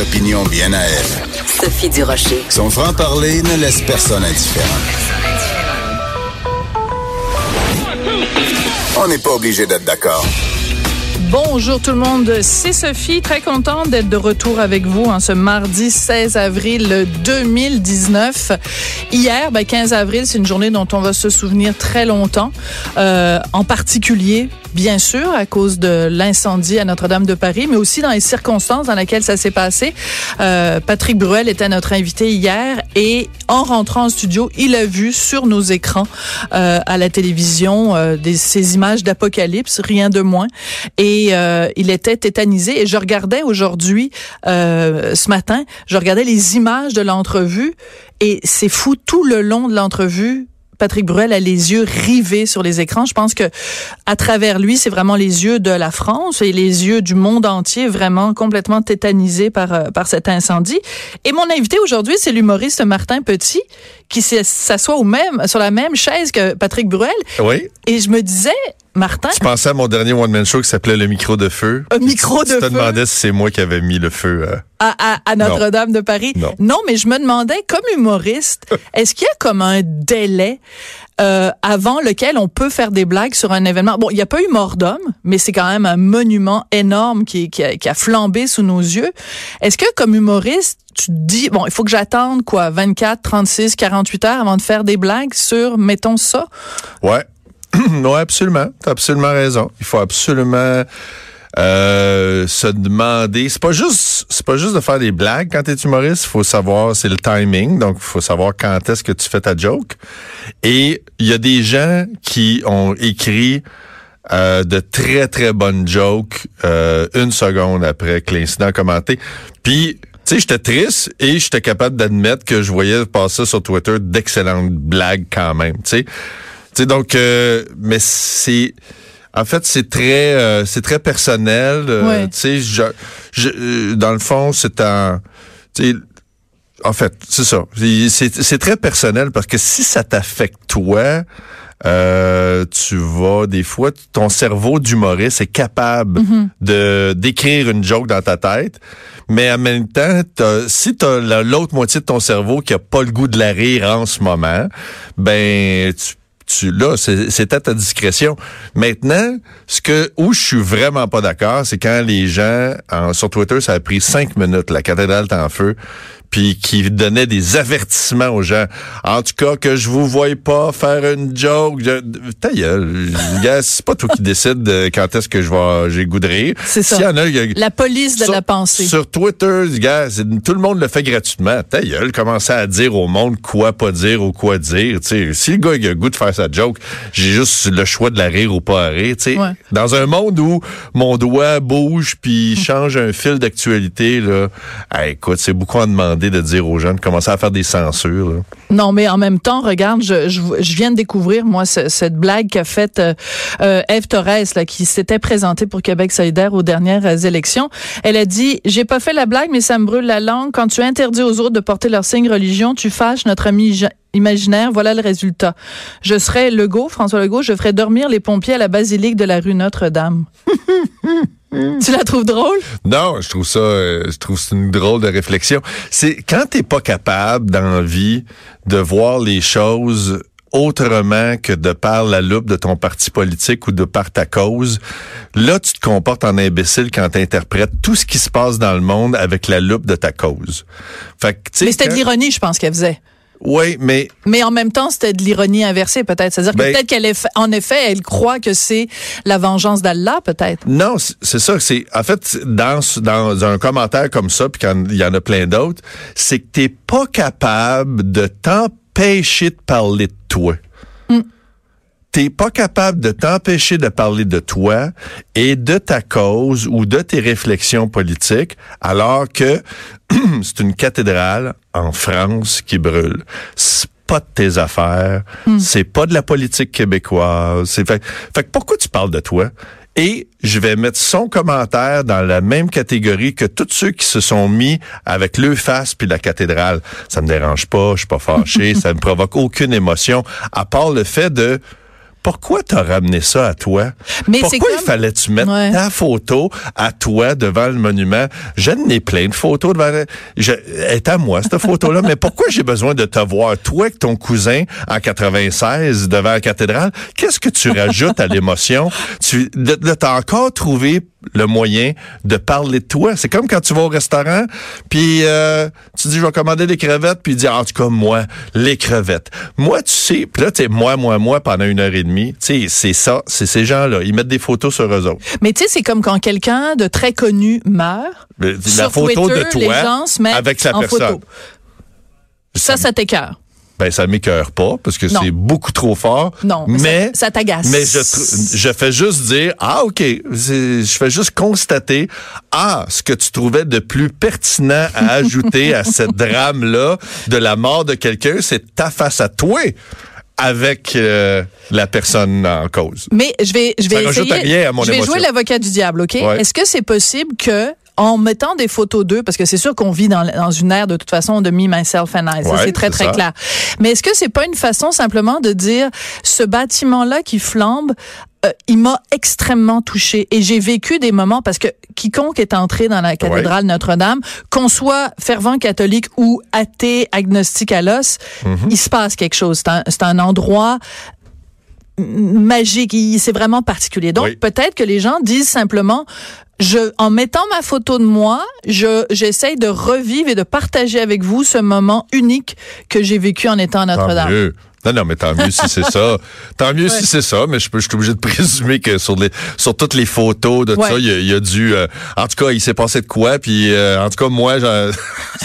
opinions bien à elle. Sophie Durocher. Son franc-parler ne laisse personne indifférent. On n'est pas obligé d'être d'accord. Bonjour tout le monde, c'est Sophie, très contente d'être de retour avec vous en ce mardi 16 avril 2019. Hier, ben 15 avril, c'est une journée dont on va se souvenir très longtemps, euh, en particulier bien sûr, à cause de l'incendie à Notre-Dame de Paris, mais aussi dans les circonstances dans lesquelles ça s'est passé. Euh, Patrick Bruel était notre invité hier et en rentrant en studio, il a vu sur nos écrans euh, à la télévision euh, des, ces images d'apocalypse, rien de moins. Et euh, il était tétanisé. Et je regardais aujourd'hui, euh, ce matin, je regardais les images de l'entrevue et c'est fou tout le long de l'entrevue Patrick Bruel a les yeux rivés sur les écrans. Je pense que à travers lui, c'est vraiment les yeux de la France et les yeux du monde entier vraiment complètement tétanisés par euh, par cet incendie. Et mon invité aujourd'hui, c'est l'humoriste Martin Petit qui s'assoit au même sur la même chaise que Patrick Bruel. Oui. Et je me disais Martin? Je pensais à mon dernier one-man show qui s'appelait Le micro de feu. Un micro de feu. Je te demandais si c'est moi qui avais mis le feu. Euh... À, à, à Notre-Dame de Paris? Non. non, mais je me demandais, comme humoriste, est-ce qu'il y a comme un délai euh, avant lequel on peut faire des blagues sur un événement? Bon, il n'y a pas eu mort d'homme, mais c'est quand même un monument énorme qui, qui, a, qui a flambé sous nos yeux. Est-ce que, comme humoriste, tu te dis, bon, il faut que j'attende, quoi, 24, 36, 48 heures avant de faire des blagues sur, mettons ça? Ouais. oui, absolument. T'as absolument raison. Il faut absolument euh, se demander. C'est pas juste, c'est pas juste de faire des blagues quand t'es humoriste. Il faut savoir, c'est le timing. Donc, il faut savoir quand est-ce que tu fais ta joke. Et il y a des gens qui ont écrit euh, de très très bonnes jokes euh, une seconde après que l'incident a commenté. Puis tu sais, j'étais triste et j'étais capable d'admettre que je voyais passer sur Twitter d'excellentes blagues quand même. Tu sais, sais donc, euh, mais c'est en fait, c'est très, euh, c'est très personnel. Euh, Ouais. Tu sais, je, je, euh, dans le fond, c'est un, en fait, c'est ça. C'est c'est très personnel parce que si ça t'affecte toi, euh, tu vas des fois, ton cerveau d'humoriste est capable de d'écrire une joke dans ta tête, mais en même temps, t'as- si t'as la- l'autre moitié de ton cerveau qui a pas le goût de la rire en ce moment, ben tu tu c'est à ta discrétion. Maintenant, ce que où je suis vraiment pas d'accord, c'est quand les gens en- sur Twitter, ça a pris cinq minutes, la cathédrale est en feu, puis qui donnaient des avertissements aux gens. En tout cas, que je vous voie pas faire une joke. Je- Ta gueule, gars, c'est pas toi qui décide de quand est-ce que je vais j'ai goût de rire. C'est ça. S'il y en a, il y a- La police de sur, la pensée. Sur Twitter, gars, tout le monde le fait gratuitement. Ta gueule, commencer à dire au monde quoi pas dire ou quoi dire. Tu sais, si le gars il a le goût de faire sa joke, j'ai juste le choix de la rire ou pas à rire. tu sais. Ouais. Dans un monde où mon doigt bouge puis change un fil d'actualité, là, ah, écoute, c'est beaucoup à demander de dire aux gens de commencer à faire des censures. Non, mais en même temps, regarde, je, je, viens de découvrir, moi, ce- cette blague qu'a faite euh, euh, Ève Torres, là, qui s'était présentée pour Québec solidaire aux dernières euh, élections. Elle a dit, j'ai pas fait la blague, mais ça me brûle la langue. Quand tu interdis aux autres de porter leur signe religion, tu fâches notre ami imaginaire. Voilà le résultat. Je serais Legault, François Legault, je ferais dormir les pompiers à la basilique de la rue Notre-Dame. tu la trouves drôle? Non, je trouve ça, euh, je trouve c'est une drôle de réflexion. C'est quand t'es pas capable dans la vie de voir les choses autrement que de par la loupe de ton parti politique ou de par ta cause, là tu te comportes en imbécile quand t'interprètes tout ce qui se passe dans le monde avec la loupe de ta cause. Fait que, tu sais, Mais c'était de l'ironie, je pense qu'elle faisait. Oui, mais Mais en même temps, c'était de l'ironie inversée, peut-être. C'est-à-dire que Ben- peut-être qu'elle est, en effet, elle croit que c'est la vengeance d'Allah, peut-être. Non, c'est ça. C'est en fait dans dans un commentaire comme ça, puis quand il y en a plein d'autres, c'est que t'es pas capable de t'empêcher de parler de toi. T'es pas capable de t'empêcher de parler de toi et de ta cause ou de tes réflexions politiques, alors que c'est une cathédrale en France qui brûle. C'est pas de tes affaires, c'est pas de la politique québécoise. C'est fait, fait que pourquoi tu parles de toi? Et je vais mettre son commentaire dans la même catégorie que tous ceux qui se sont mis avec le face puis la cathédrale. Ça me dérange pas, je suis pas fâché, ça me provoque aucune émotion, à part le fait de pourquoi t'as ramené ça à toi? Mais c'est pourquoi comme- il fallait tu mettre Ouais. ta photo à toi devant le monument? Je n'ai plein de photos devant, je, elle est à moi, cette photo-là, mais pourquoi j'ai besoin de te voir, toi, avec ton cousin, en 96, devant la cathédrale? Qu'est-ce que tu rajoutes à l'émotion? Tu, de, de t'as encore trouvé le moyen de parler de toi. C'est comme quand tu vas au restaurant, puis euh, tu dis, je vais commander des crevettes, puis il dit, en tout cas, moi, les crevettes. Moi, tu sais, puis là, tu sais, moi, moi, moi, pendant une heure et demie, tu sais, c'est ça, c'est ces gens-là. Ils mettent des photos sur eux autres. Mais tu sais, c'est comme quand quelqu'un de très connu meurt. Le- la sur photo Twitter, de toi les gens se mettent avec la en personne. photo. Ça, ça t'écœure. Ben, ça m'écœure pas, parce que c'est beaucoup trop fort. Non, mais mais ça- ça t'agace. Mais je, je fais juste dire, ah, OK. Je fais juste constater, ah, ce que tu trouvais de plus pertinent à ajouter à cette drame-là de la mort de quelqu'un, c'est ta face à toi avec euh, la personne en cause. Mais je vais, je vais Ça rajoute essayer. rien à mon je vais émotion. jouer l'avocat du diable, ok? Ouais. Est-ce que c'est possible que en mettant des photos d'eux, parce que c'est sûr qu'on vit dans, dans une ère de toute façon de me, myself and I, Ouais, c'est très très ça. clair. Mais est-ce que c'est pas une façon simplement de dire ce bâtiment-là qui flambe, euh, il m'a extrêmement touché et j'ai vécu des moments parce que quiconque est entré dans la cathédrale Notre-Dame, qu'on soit fervent catholique ou athée, agnostique à l'os, Mm-hmm. il se passe quelque chose. C'est un, un endroit magique. C'est vraiment particulier. Donc, Oui. peut-être que les gens disent simplement, je, en mettant ma photo de moi, je, j'essaye de revivre et de partager avec vous ce moment unique que j'ai vécu en étant à Notre-Dame. Non, non, mais tant mieux si c'est ça. Tant mieux si c'est ça, mais je, peux, je suis obligé de présumer que sur les sur toutes les photos de Ouais. ça, il y, a- il y a dû... euh, en tout cas, il s'est passé de quoi, puis euh, en tout cas, moi, a-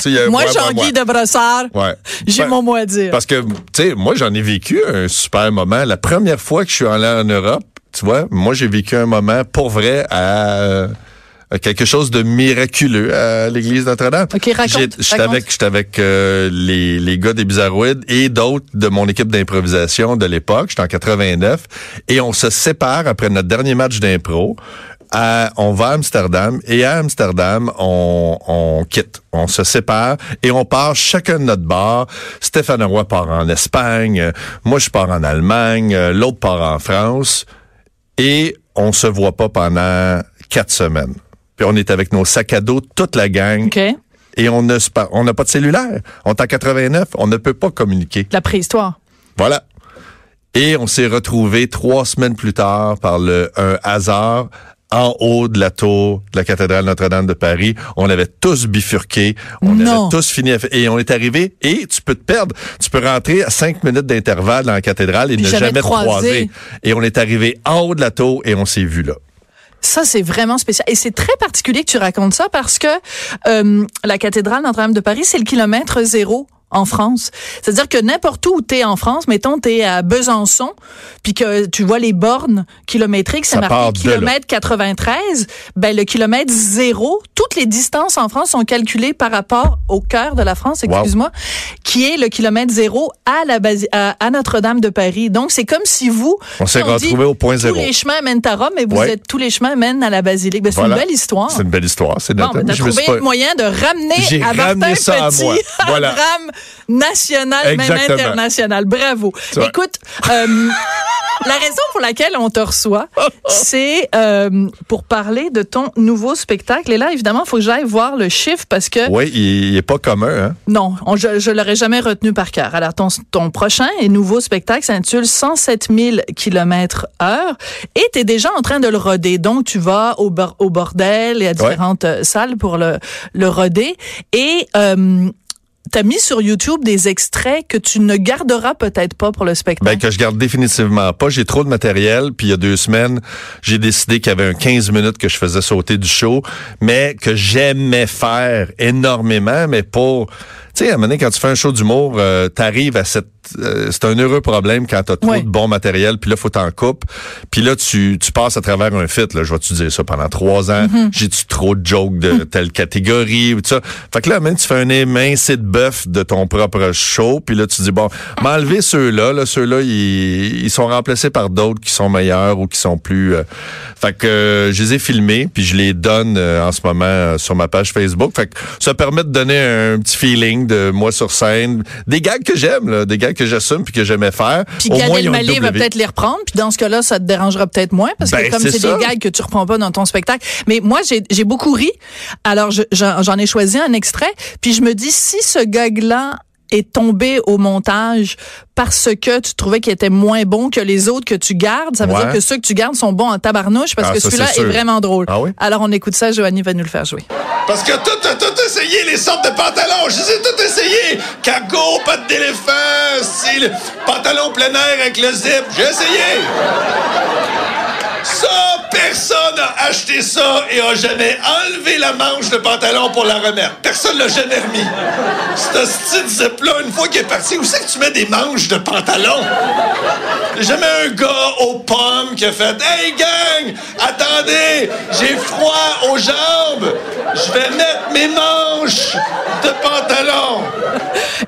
Moi, moi, Jean-Guy de Brossard, Ouais. j'ai Ben, mon mot à dire. Parce que, tu sais, moi, j'en ai vécu un super moment. La première fois que je suis allé en Europe, tu vois, moi, j'ai vécu un moment pour vrai à, quelque chose de miraculeux à l'église Notre-Dame. OK, raconte, J'étais avec, j'étais avec euh, les, les gars des Bizarroïdes et d'autres de mon équipe d'improvisation de l'époque. J'étais en 89. Et on se sépare après notre dernier match d'impro. À- on va à Amsterdam et à Amsterdam, on, on quitte. On se sépare et on part chacun de notre bar. Stéphane Roy part en Espagne, moi je pars en Allemagne, euh, l'autre part en France et on se voit pas pendant quatre semaines. Puis on est avec nos sacs à dos, toute la gang, OK? et on ne se par- on n'a pas de cellulaire. On est en 89, on ne peut pas communiquer. La préhistoire. Voilà. Et on s'est retrouvés trois semaines plus tard par le un hasard en haut de la tour de la cathédrale Notre-Dame de Paris. On avait tous bifurqué, on Non. avait tous fini à et on est arrivé et tu peux te perdre. Tu peux rentrer à cinq minutes d'intervalle dans la cathédrale et Puis ne jamais te te croiser. croiser. Et on est arrivé en haut de la tour et on s'est vu là. Ça, c'est vraiment spécial. Et c'est très particulier que tu racontes ça parce que euh, la cathédrale Notre-Dame de Paris, c'est le kilomètre zéro en France. C'est-à-dire que n'importe où tu es en France, mettons, tu es à Besançon, puis que tu vois les bornes kilométriques, c'est marqué kilomètre 93, ben le kilomètre zéro, toutes les distances en France sont calculées par rapport au cœur de la France, Wow. excuse-moi, qui est le kilomètre zéro à la à, à Notre-Dame de Paris. Donc, c'est comme si vous... On s'est dit, retrouvés au point zéro. Tous les chemins mènent à Rome, mais vous Ouais. êtes tous les chemins mènent à la basilique. Ben, c'est Voilà. une belle histoire. C'est une belle histoire. C'est Bon, ben, trouvé pas- le moyen de ramener à Martin ramené ça à moi. Voilà. un drame national, même international. Bravo. Écoute, euh, la raison pour laquelle on te reçoit, c'est euh, pour parler de ton nouveau spectacle. Et là, évidemment, il faut que j'aille voir le chiffre parce que Oui, il, il est pas commun, hein? non, on- je, je l'aurais jamais retenu par cœur. Alors, ton, ton prochain et nouveau spectacle s'intitule 107 000 km heure et tu es déjà en train de le roder. Donc, tu vas au, bor- au bordel et à différentes euh, salles pour le, le roder. Et euh, tu as mis sur YouTube des extraits que tu ne garderas peut-être pas pour le spectacle? Ben, que je garde définitivement pas. J'ai trop de matériel. Puis il y a deux semaines, j'ai décidé qu'il y avait un 15 minutes que je faisais sauter du show, mais que j'aimais faire énormément, mais pour... Tu sais, à un moment donné, quand tu fais un show d'humour, euh, t'arrives à cette... euh, c'est un heureux problème quand t'as trop Ouais. de bon matériel, puis là, faut t'en coupe. Puis là, tu, tu passes à travers un fit. Là, je vais te dire ça pendant trois ans? Mm-hmm. J'ai-tu trop de jokes de telle catégorie ou tout ça? Fait que là, même tu fais un émincé de bœuf de ton propre show, puis là, tu dis, bon, m'enlever ceux-là. Là, ceux-là, ils, ils sont remplacés par d'autres qui sont meilleurs ou qui sont plus... euh, fait que euh, je les ai filmés, puis je les donne euh, en ce moment euh, sur ma page Facebook. Fait que ça permet de donner un petit feeling de moi sur scène, des gags que j'aime, là, des gags que j'assume puis que j'aimais faire. Puis Gad Elmaleh va peut-être les reprendre. Puis dans ce cas-là, ça te dérangera peut-être moins parce Ben, que comme c'est des gags que tu reprends pas dans ton spectacle. Mais moi, j'ai beaucoup ri. Alors, je- j'en j'en ai choisi un extrait. Puis je me dis, si ce gag-là est tombé au montage parce que tu trouvais qu'il était moins bon que les autres que tu gardes, ça veut Ouais. dire que ceux que tu gardes sont bons en tabarnouche parce Ah, que celui-là est vraiment drôle. Ah oui? Alors on écoute ça, Joanie va nous le faire jouer. Parce que tout, tout, tout essayé, les sortes de pantalons. Je les ai tout essayé. Cargo, pattes d'éléphant, style, pantalon plein air avec le zip. J'ai essayé. Ça, personne n'a acheté ça et a jamais enlevé la manche de pantalon pour la remettre. Personne l'a jamais remis. Ce style zip-là, une fois qu'il est parti, où c'est que tu mets des manches de pantalon? Jamais un gars aux pommes qui a fait Hey gang, attendez, j'ai froid aux jambes, je vais mettre mes manches de pantalon.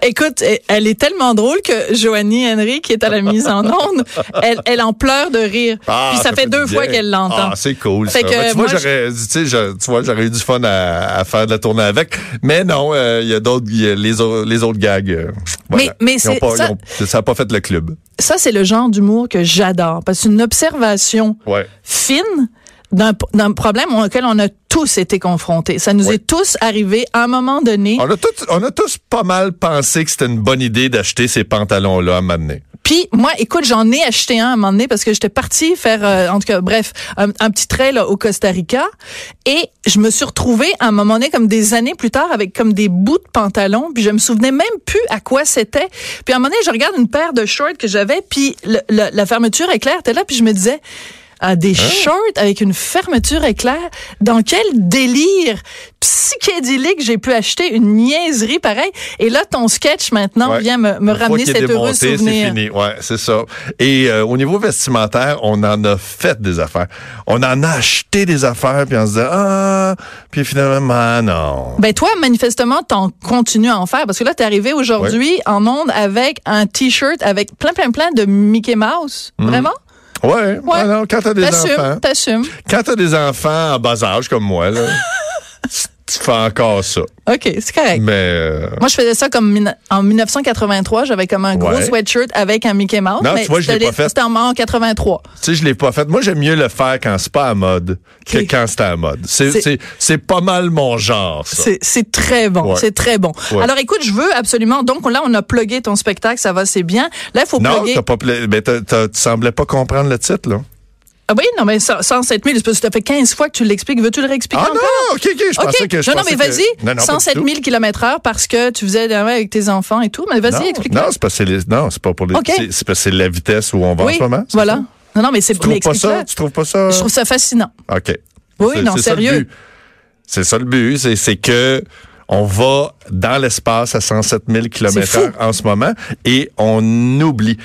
Écoute, elle- elle est tellement drôle que Joanie Henry, qui est à la mise en onde, elle, elle en pleure de rire. Ah, Puis ça, fait deux bien. fois qu'elle l'entend. Ah, c'est cool. Fait ça. que, Ben, tu, moi, vois, j'aurais, tu sais, tu vois, j'aurais eu du fun à, à faire de la tournée avec. Mais non, euh, il y a d'autres, il y a les, les autres gags. euh, voilà. Mais- mais c'est- pas- ça- n'a pas fait le club. Ça, c'est le genre d'humour que j'adore. Parce que c'est une observation Ouais. fine d'un problème auquel on a tous été confrontés. Ça nous est tous arrivé à un moment donné. On a, tous, on a tous pas mal pensé que c'était une bonne idée d'acheter ces pantalons-là à un moment donné. Puis moi, écoute, j'en ai acheté un à un moment donné parce que j'étais partie faire, euh, en tout cas, bref, un, un petit trail là, au Costa Rica et je me suis retrouvée à un moment donné, comme des années plus tard, avec comme des bouts de pantalon. Puis je me souvenais même plus à quoi c'était. Puis à un moment donné, je regarde une paire de shorts que j'avais, puis le- le- la fermeture éclair était là, puis je me disais. Ah, des shorts avec une fermeture éclair. Dans quel délire psychédélique j'ai pu acheter une niaiserie pareille? Et là, ton sketch maintenant Ouais. vient me, me ramener cet heureux souvenir. C'est fini, ouais, c'est ça. Et euh, au niveau vestimentaire, on en a fait des affaires. On en a acheté des affaires, puis on se disait ah, puis finalement ah, non. Ben toi, manifestement, t'en continues à en faire parce que là, t'es arrivé aujourd'hui en onde avec un t-shirt avec plein, plein, plein de Mickey Mouse. Mhm. Vraiment? Ouais, ouais. non, quand t'as des enfants, quand t'as des enfants en bas âge comme moi là, tu- tu fais encore ça. OK, c'est correct. Mais euh, Moi, je faisais ça comme en 1983. J'avais comme un gros sweatshirt avec un Mickey Mouse. Non, mais tu vois, je l'ai pas fait. C'était en en 83. tu sais, je l'ai pas fait. Moi, j'aime mieux le faire quand c'est pas à mode que quand c'est à mode. C'est pas mal mon genre ça. C'est, très bon. Ouais. C'est très bon. Ouais. Alors, écoute, je veux absolument. Donc, là, on a plugué ton spectacle. Ça va, c'est bien. Là, il faut Non, plugger. t'as pas pla- ben, t'as- t'as- tu semblais pas comprendre le titre là. Ah oui, non, mais 107 000, c'est parce que ça fait 15 fois que tu l'expliques. Veux-tu le réexpliquer Ah encore? non, ok, ok, je OK. pensais que je non, non, mais que- vas-y. Non, non, pas du 107 tout. 000 km heure parce que tu faisais euh, avec tes enfants et tout. Mais vas-y, Non, explique non, c'est que c'est les- non, c'est pas pour les. OK. C'est parce que c'est la vitesse où on va Oui, en ce moment. voilà. ça? Non, non, mais c'est Tu trouves pas ça? Tu trouves pas ça? Je trouve ça fascinant. OK. Oui, non, sérieux. but. C'est ça le but, c'est c'est que on va dans l'espace à 107 000 C'est km heure en ce moment et on oublie.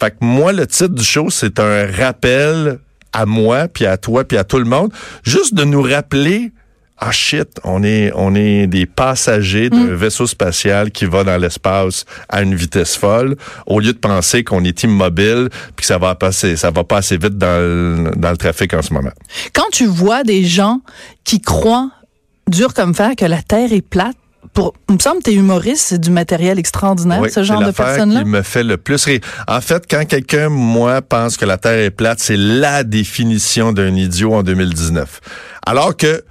Fait que moi, le titre du show, c'est un rappel à moi, puis à toi, puis à tout le monde, juste de nous rappeler ah shit, on est on est des passagers d'un Mm. vaisseau spatial qui va dans l'espace à une vitesse folle, au lieu de penser qu'on est immobile puis que ça va passer ça va pas assez vite dans le, dans le trafic en ce moment. Quand tu vois des gens qui croient dur comme fer que la Terre est plate, pour, il me semble que t'es humoriste, c'est du matériel extraordinaire, Oui, ce genre de personne-là. qui me fait le plus rire. En fait, quand quelqu'un, moi, pense que la Terre est plate, c'est la définition d'un idiot en 2019. Alors que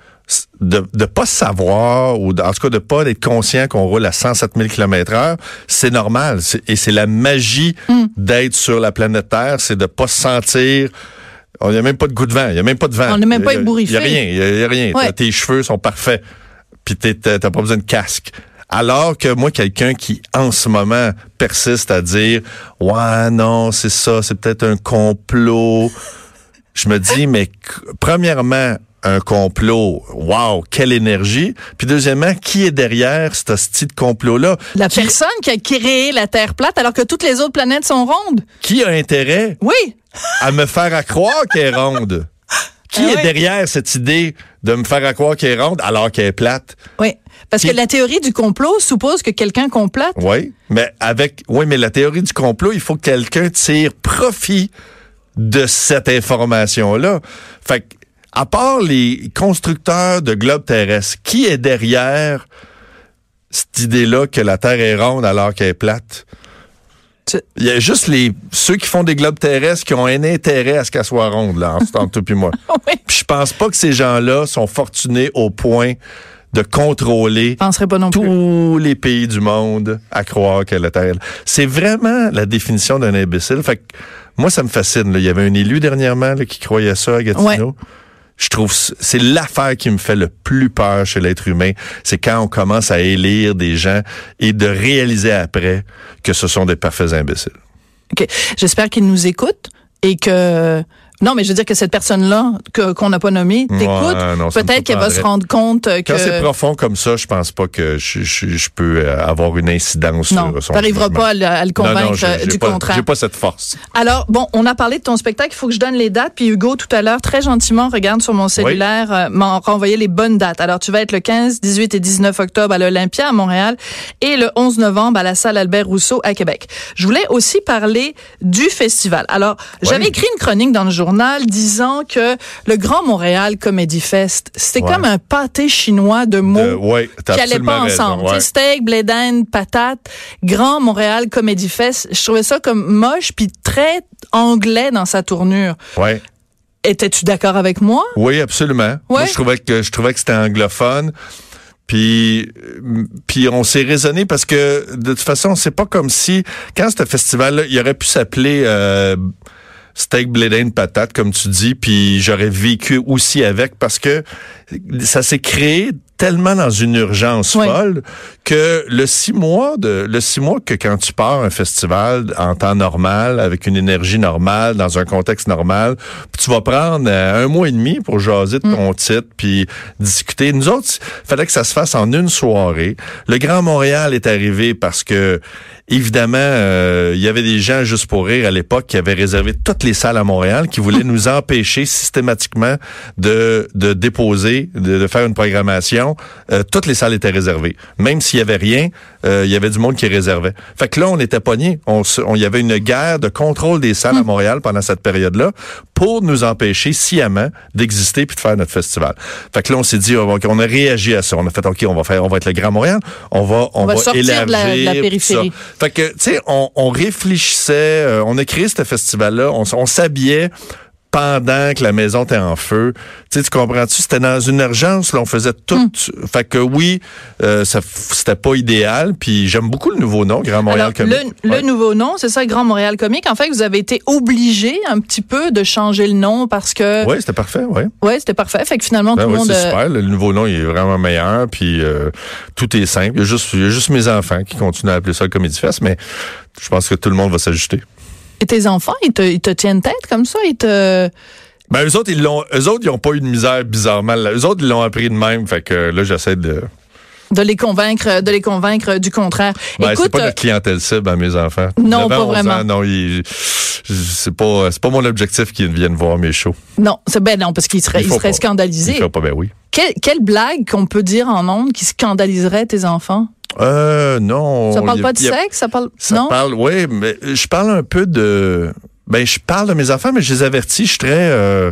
de ne pas savoir, ou en tout cas de pas être conscient qu'on roule à 107 000 km heure, c'est normal. Et c'est la magie Hmm. d'être sur la planète Terre, c'est de pas se sentir... Il n'y a même pas de goût de vent. Il n'y a même pas de vent. On n'est même pas ébouriffé. Il n'y a rien. Il y a, rien. Ouais. Tes cheveux sont parfaits. Puis t'es- t'as pas besoin de casque. Alors que moi, quelqu'un qui, en ce moment, persiste à dire « Ouais, non, c'est ça, c'est peut-être un complot. » Je me dis, mais premièrement, un complot, wow, quelle énergie. Puis deuxièmement, qui est derrière ce style de complot-là? La qui, personne qui a créé la Terre plate alors que toutes les autres planètes sont rondes. qui a intérêt Oui. à me faire à croire qu'elle est ronde? Qui Ah est derrière cette idée de me faire à croire qu'elle est ronde alors qu'elle est plate? Oui. Parce Qui- que la théorie du complot suppose que quelqu'un complote. Oui, mais avec oui, mais la théorie du complot, il faut que quelqu'un tire profit de cette information-là. Fait que, à part les constructeurs de globes terrestres, qui est derrière cette idée-là que la Terre est ronde alors qu'elle est plate? Il y a juste les ceux qui font des globes terrestres qui ont un intérêt à ce qu'elle soit ronde, là, entre toi puis moi. Oui. Puis je pense pas que ces gens-là sont fortunés au point de contrôler pas non plus. tous les pays du monde à croire que la Terre. C'est vraiment la définition d'un imbécile. Fait que moi, ça me fascine. là. Il y avait un élu dernièrement là, qui croyait ça à Gatineau. Je trouve c'est l'affaire qui me fait le plus peur chez l'être humain, c'est quand on commence à élire des gens et de réaliser après que ce sont des parfaits imbéciles. OK. J'espère qu'il nous écoute et que non, mais je veux dire que cette personne-là que qu'on n'a pas nommée t'écoute. Ouais, Peut-être qu'elle va se rendre compte que Quand c'est profond comme ça, je pense pas que je, je, je peux euh, avoir une incidence non, sur son t'arriveras pas à le, à le Non, non, convaincre euh, du pas- contraire. J'ai pas cette force. Alors, bon, on a parlé de ton spectacle. Il faut que je donne les dates. Puis Hugo, tout à l'heure, très gentiment, regarde sur mon cellulaire, euh, m'a renvoyé les bonnes dates. Alors, tu vas être le 15, 18 et 19 octobre à l'Olympia à Montréal et le 11 novembre à la salle Albert Rousseau à Québec. Je voulais aussi parler du festival. Alors, j'avais écrit une chronique dans le journal disant que le Grand Montréal Comedy Fest, c'était Ouais. comme un pâté chinois de mots De- ouais, t'as qui allaient pas ensemble. Ouais. steak, blé d'Inde, patate, Grand Montréal Comedy Fest. Je trouvais ça comme moche puis très anglais dans sa tournure. Ouais. Étais-tu d'accord avec moi? Oui, absolument. Moi, je trouvais que je trouvais que c'était anglophone. Puis, euh, puis on s'est raisonné parce que de toute façon, c'est pas comme si quand ce festival-là, il aurait pu s'appeler euh, steak blé d'Inde, patate, comme tu dis, puis j'aurais vécu aussi avec parce que ça s'est créé tellement dans une urgence Oui. folle que le six mois de le six mois que quand tu pars un festival en temps normal avec une énergie normale dans un contexte normal puis tu vas prendre euh, un mois et demi pour jaser de ton titre puis discuter. Nous autres il fallait que ça se fasse en une soirée. Le Grand Montréal est arrivé parce que évidemment euh, il y avait des gens juste pour rire à l'époque qui avaient réservé toutes les salles à Montréal qui voulaient nous empêcher systématiquement de de déposer de, de faire une programmation euh, toutes les salles étaient réservées. Même s'il y avait rien, euh, il y avait du monde qui réservait. Fait que là, on était pognés. On, se- on- il y avait une guerre de contrôle des salles à Montréal pendant cette période-là pour nous empêcher sciemment d'exister puis de faire notre festival. Fait que là, on s'est dit, on, on a réagi à ça. On a fait, OK, on va faire, on va être le Grand Montréal. On va, on, va sortir de la- de la élargir, périphérie. Fait que, tu sais, on, réfléchissait, euh, on a ce festival-là, on s'habillait pendant que la maison était en feu. Tu sais, tu comprends-tu? C'était dans une urgence, là, on faisait tout. Fait que oui, euh, ça, c'était pas idéal. Puis j'aime beaucoup le nouveau nom, Grand Montréal Alors, Comique. le, le nouveau nom, c'est ça, Grand Montréal Comique. En fait, vous avez été obligé un petit peu de changer le nom parce que, Oui, c'était parfait, oui. ouais, c'était parfait. Fait que finalement, Ben tout le oui, monde, c'est super. Le nouveau nom, il est vraiment meilleur. Puis euh, tout est simple. Il y, a juste, il y a juste mes enfants qui continuent à appeler ça le Comedy Fest, mais je pense que tout le monde va s'ajuster. Et tes enfants, ils te, ils te tiennent tête comme ça, ils te, Ben, eux autres, ils l'ont, eux autres, ils ont pas eu de misère bizarrement. Là. Eux autres, ils l'ont appris de même. Fait que là, j'essaie de. de les convaincre, de les convaincre du contraire. Ben, c'est Écoute, pas euh, notre clientèle cible à mes enfants. Non, 9 ans, pas 11 vraiment. ans, non, ils- c'est pas, c'est pas mon objectif qu'ils viennent voir mes shows. non, c'est ben non, parce qu'ils seraient, Il ils seraient pas. scandalisés. Ils pas, ben oui. Quelle, quelle blague qu'on peut dire en ondes qui scandaliserait tes enfants? Euh, non. Ça parle a- pas de a- sexe? Ça parle, Ça non? parle, oui, mais je parle un peu de. Ben, je parle de mes enfants, mais je les avertis. Je suis très. euh,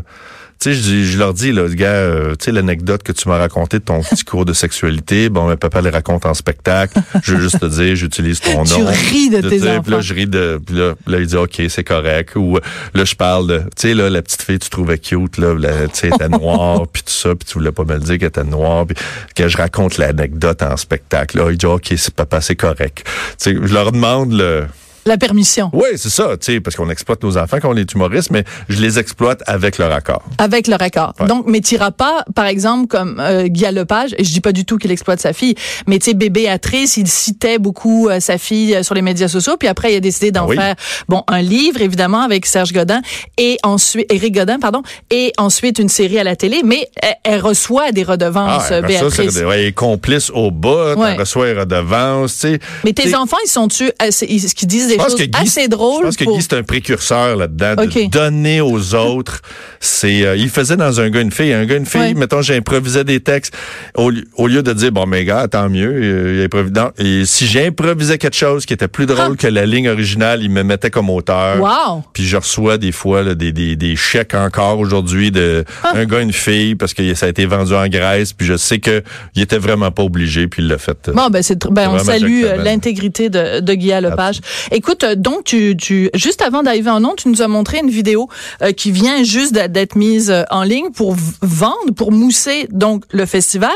tu sais, je, je leur dis, là, gars, euh, tu sais, l'anecdote que tu m'as racontée de ton petit cours de sexualité, bon, ben, papa les raconte en spectacle. Je veux juste te dire, j'utilise ton Tu nom. ris de tes tu sais, enfants. Puis là, je ris de. Puis là, là, il dit, OK, c'est correct. Ou là, je parle de. Tu sais, là, la petite fille, tu trouvais cute, là, tu sais, elle était noire, puis tout ça, puis tu voulais pas me le dire qu'elle était noire, puis que je raconte l'anecdote en spectacle. Là, il dit, OK, c'est papa, c'est correct. Tu sais, je leur demande le. La permission. Oui, c'est ça, tu sais, parce qu'on exploite nos enfants quand on est humoriste, mais je les exploite avec leur accord. Avec leur accord. Ouais. Donc, mais t'iras pas, par exemple, comme euh, Guy Lepage, et je dis pas du tout qu'il exploite sa fille, mais tu sais, bébé Béatrice, il citait beaucoup euh, sa fille euh, sur les médias sociaux, puis après, il a décidé d'en Ah oui. faire, bon, un livre, évidemment, avec Serge Godin, et ensuite, Éric Godin, pardon, et ensuite une série à la télé, mais elle, elle reçoit des redevances, ben ça, Béatrice. c'est ouais, elle est complice au bout, Ouais. elle reçoit les redevances, tu sais. mais tes enfants, ils sont-tu, ce qu'ils disent des Je pense choses que Guy- assez drôles. Je pense que Guy, c'est un précurseur là-dedans, de donner aux autres. C'est, euh, il faisait dans un gars, une fille. Un gars, une fille, Ouais. mettons, j'improvisais des textes. Au, lieu- au lieu de dire, bon, mais gars, tant mieux, euh, non. Et si j'improvisais quelque chose qui était plus drôle que la ligne originale, il me mettait comme auteur. Wow! Puis je reçois des fois là, des, des, des chèques encore aujourd'hui de Ah. un gars, une fille, parce que ça a été vendu en Grèce. Puis je sais que il était vraiment pas obligé, puis il l'a fait. euh, Bon, ben, c'est, ben, on salue euh, l'intégrité de, de Guy Lepage. Écoute, euh, donc, tu, tu, juste avant d'arriver en nom, tu nous as montré une vidéo euh, qui vient juste d'être- mise euh, en ligne pour vendre, pour mousser, donc, le festival.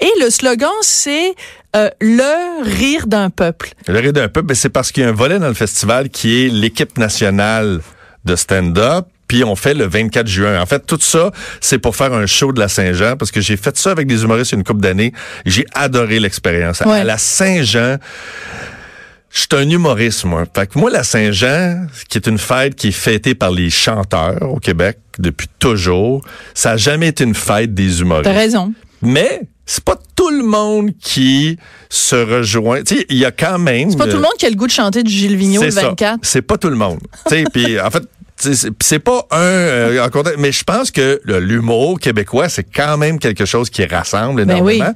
Et le slogan, c'est euh, le rire d'un peuple. Le rire d'un peuple, ben, c'est parce qu'il y a un volet dans le festival qui est l'équipe nationale de stand-up. Puis on fait le 24 juin. En fait, tout ça, c'est pour faire un show de la Saint-Jean, parce que j'ai fait ça avec des humoristes une couple d'années. J'ai adoré l'expérience. Ouais. À la Saint-Jean, je suis un humoriste, moi. Fait que moi, la Saint-Jean, qui est une fête qui est fêtée par les chanteurs au Québec depuis toujours, ça a jamais été une fête des humoristes. T'as raison. Mais c'est pas tout le monde qui se rejoint. Il y a quand même. C'est pas tout le monde qui a le goût de chanter du Gilles Vigneault le C'est ça. 24. C'est pas tout le monde. Puis en fait. C'est pas un euh, mais je pense que l'humour québécois c'est quand même quelque chose qui rassemble Ben énormément.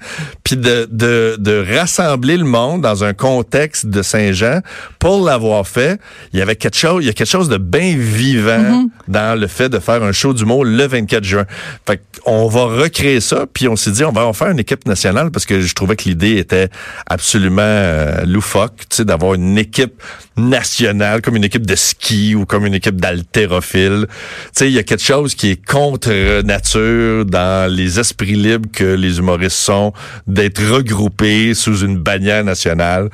Puis de, de de rassembler le monde dans un contexte de Saint-Jean pour l'avoir fait, il y avait quelque chose, il y a quelque chose de bien vivant Mm-hmm. dans le fait de faire un show d'humour le 24 juin. Fait on va recréer ça, puis on s'est dit on va en faire une équipe nationale parce que je trouvais que l'idée était absolument euh, loufoque, tu sais, d'avoir une équipe nationale comme une équipe de ski ou comme une équipe d'haltérophile. Tu sais, il y a quelque chose qui est contre nature dans les esprits libres que les humoristes sont d'être regroupés sous une bannière nationale.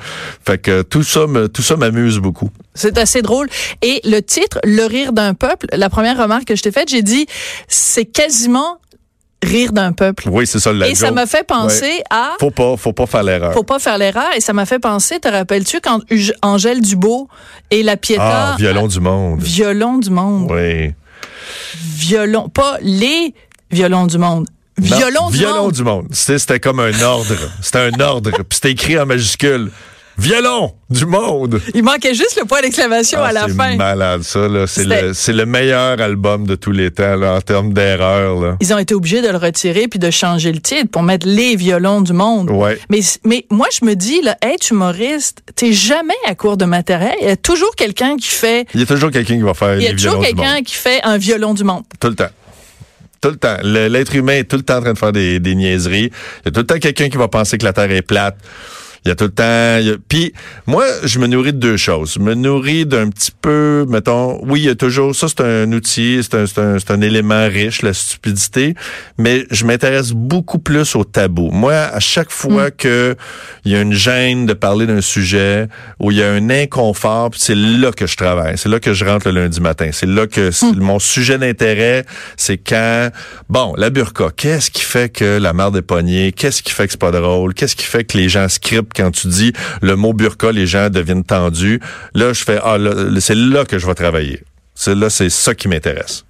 Fait que tout ça me tout ça m'amuse beaucoup. C'est assez drôle. Et le titre, Le rire d'un peuple, la première remarque que je t'ai faite, j'ai dit, c'est quasiment rire d'un peuple. Oui, c'est ça le Et ça m'a fait penser Ouais. à Faut pas faut pas faire l'erreur. faut pas faire l'erreur et ça m'a fait penser, te rappelles-tu quand Angèle Dubo et la Pietà Ah, violon du monde. violon du monde, Oui. violon, pas les violons du monde, Non, violon du violon monde. du monde. C'était comme un ordre. C'était un ordre. Puis c'était écrit en majuscule. Violon du monde. Il manquait juste le point d'exclamation Ah, à la c'est fin. malade, ça. là. C'est le, c'est le meilleur album de tous les temps là, en termes d'erreur. Ils ont été obligés de le retirer puis de changer le titre pour mettre les violons du monde. Ouais. Mais, mais moi, je me dis, là, être humoriste, t'es jamais à court de matériel. Il y a toujours quelqu'un qui fait, Il y a toujours quelqu'un qui va faire il y a les toujours quelqu'un qui fait un violon du monde. Tout le temps. Tout le temps. L'être humain est tout le temps en train de faire des, des niaiseries. Il y a tout le temps quelqu'un qui va penser que la Terre est plate. Il y a tout le temps. il y a- Puis moi, je me nourris de deux choses. Je me nourris d'un petit peu, mettons, oui, il y a toujours ça, c'est un outil, c'est un, c'est un, c'est un élément riche, la stupidité, mais je m'intéresse beaucoup plus au tabou. Moi, à chaque fois que il y a une gêne de parler d'un sujet, où il y a un inconfort, c'est là que je travaille. C'est là que je rentre le lundi matin. C'est là que c'est- mon sujet d'intérêt, c'est quand, bon, la burqa, qu'est-ce qui fait que la merde est pognée? Qu'est-ce qui fait que c'est pas drôle? Qu'est-ce qui fait que les gens scriptent quand tu dis le mot burqa, les gens deviennent tendus? Là, je fais, ah, c'est là que je vais travailler. C'est là, c'est ça qui m'intéresse.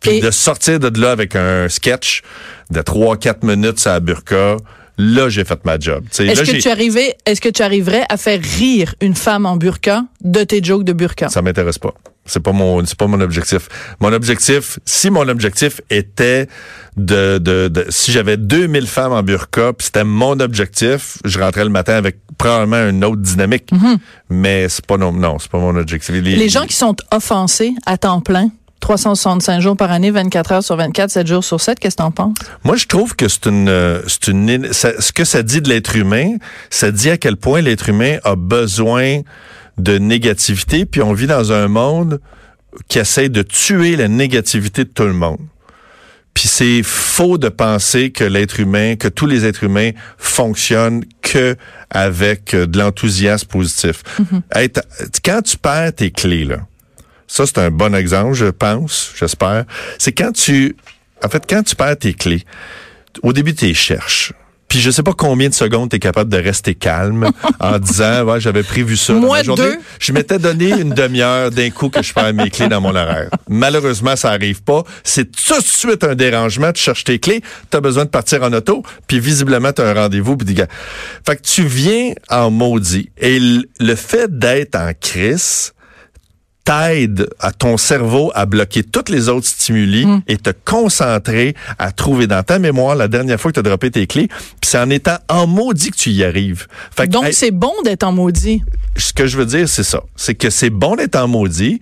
Puis Et- de sortir de là avec un sketch de 3-4 minutes la burqa, là, j'ai fait ma job. Est-ce que tu arrivais, est-ce que tu arriverais à faire rire une femme en burqa de tes jokes de burqa? ça m'intéresse pas. C'est pas mon c'est pas mon objectif. Mon objectif, si mon objectif était de, de, de si j'avais 2000 femmes en burqa, puis c'était mon objectif, je rentrais le matin avec probablement une autre dynamique. Mais c'est pas non non, c'est pas mon objectif. Les. Les gens qui sont offensés à temps plein, 365 jours par année, 24 heures sur 24, 7 jours sur 7, qu'est-ce que t'en penses? Moi, je trouve que c'est une, c'est une, ça- ce que ça dit de l'être humain, ça dit à quel point l'être humain a besoin de négativité, puis on vit dans un monde qui essaie de tuer la négativité de tout le monde. Puis c'est faux de penser que l'être humain, que tous les êtres humains fonctionnent que avec euh, de l'enthousiasme positif. Être- quand tu perds tes clés, là, ça c'est un bon exemple, je pense, j'espère. C'est quand tu, en fait, quand tu perds tes clés, au début tu les cherches. Puis je sais pas combien de secondes tu es capable de rester calme en disant, ouais, j'avais prévu ça. dans Moi, ma journée. deux. Je m'étais donné une demi-heure d'un coup que je perds mes clés dans mon horaire. Malheureusement, ça arrive pas. C'est tout de suite un dérangement. Tu cherches tes clés, tu as besoin de partir en auto, puis visiblement, tu as un rendez-vous. Puis des gars. Fait que tu viens en maudit. Et le fait d'être en crise, t'aide à ton cerveau à bloquer tous les autres stimuli Mm. et te concentrer à trouver dans ta mémoire la dernière fois que tu as droppé tes clés. Puis c'est en étant en maudit que tu y arrives. Fait que, Donc, hey, c'est bon d'être en maudit. ce que je veux dire, c'est ça. C'est que c'est bon d'être en maudit.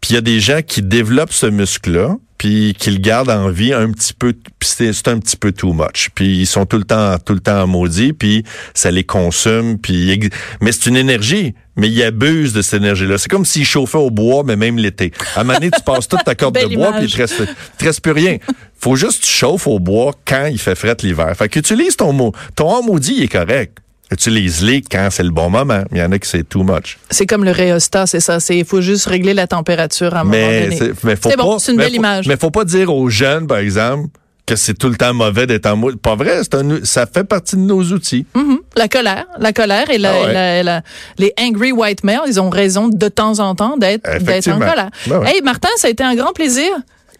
Puis il y a des gens qui développent ce muscle-là, puis qui le gardent en vie un petit peu, c'est un petit peu too much. Puis ils sont tout le temps, tout le temps en maudit, puis ça les consume, puis mais c'est une énergie. Mais ils abusent de cette énergie-là. C'est comme s'ils chauffaient au bois, mais même l'été. À un moment donné, tu passes toute ta corde de bois, puis il te reste, il te reste plus rien. Faut juste que tu chauffes au bois quand il fait fret l'hiver. Fait qu'utilise ton mot. Ton en maudit, il est correct. Utilise-les quand c'est le bon moment. Il y en a qui c'est too much. C'est comme le réostat, c'est ça. C'est, il faut juste régler la température à un moment Mais donné. c'est mais faut C'est pas. bon, c'est une belle faut- image. Mais faut pas dire aux jeunes, par exemple, que c'est tout le temps mauvais d'être en mode. Pas vrai, c'est un, ça fait partie de nos outils. Mhm. La colère, la colère et la, Ah ouais. la- la- les angry white males, ils ont raison de temps en temps d'être en colère. Ben ouais. Hey Martin, ça a été un grand plaisir.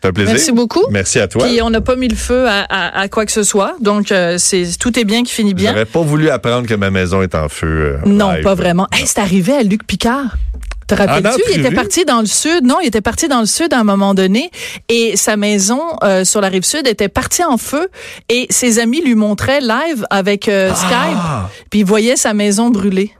C'est un plaisir. Merci beaucoup. Merci à toi. Puis on n'a pas mis le feu à, à- à quoi que ce soit, donc euh, c'est tout est bien qui finit bien. J'aurais pas voulu apprendre que ma maison est en feu. euh, Non, live. pas vraiment. Hey, c'est arrivé à Luc Picard. Te rappelles-tu? en il était parti dans le sud. Non, il était parti dans le sud à un moment donné et sa maison euh, sur la rive sud était partie en feu et ses amis lui montraient live avec euh, Ah! Skype. Puis il voyait sa maison brûler.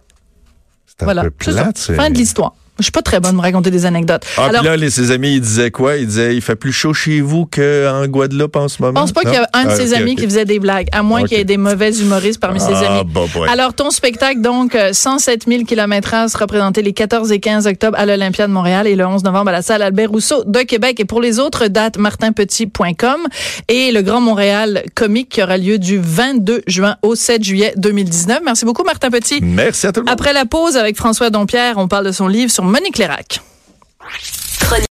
C'est un Voilà. peu plate. Fin de l'histoire. Je suis pas très bonne à me raconter des anecdotes. Ah, Alors, puis là, les, ses amis, ils disaient quoi? Ils disaient, il fait plus chaud chez vous qu'en Guadeloupe en ce moment? je pense pas qu'il y a un de Ah, ses amis qui faisait des blagues, à moins qu'il y ait des mauvais humoristes parmi ses Ah, amis. bah, boy. Alors, ton spectacle, donc, euh, 107 000 km/h sera présenté les 14 et 15 octobre à l'Olympia de Montréal et le 11 novembre à la salle Albert Rousseau de Québec. Et pour les autres dates, martinpetit.com et le Grand Montréal comique qui aura lieu du 22 juin au 7 juillet 2019. Merci beaucoup, Martin Petit. Merci à tout le monde. Après la pause avec François Dompierre, on parle de son livre Monique Lérac.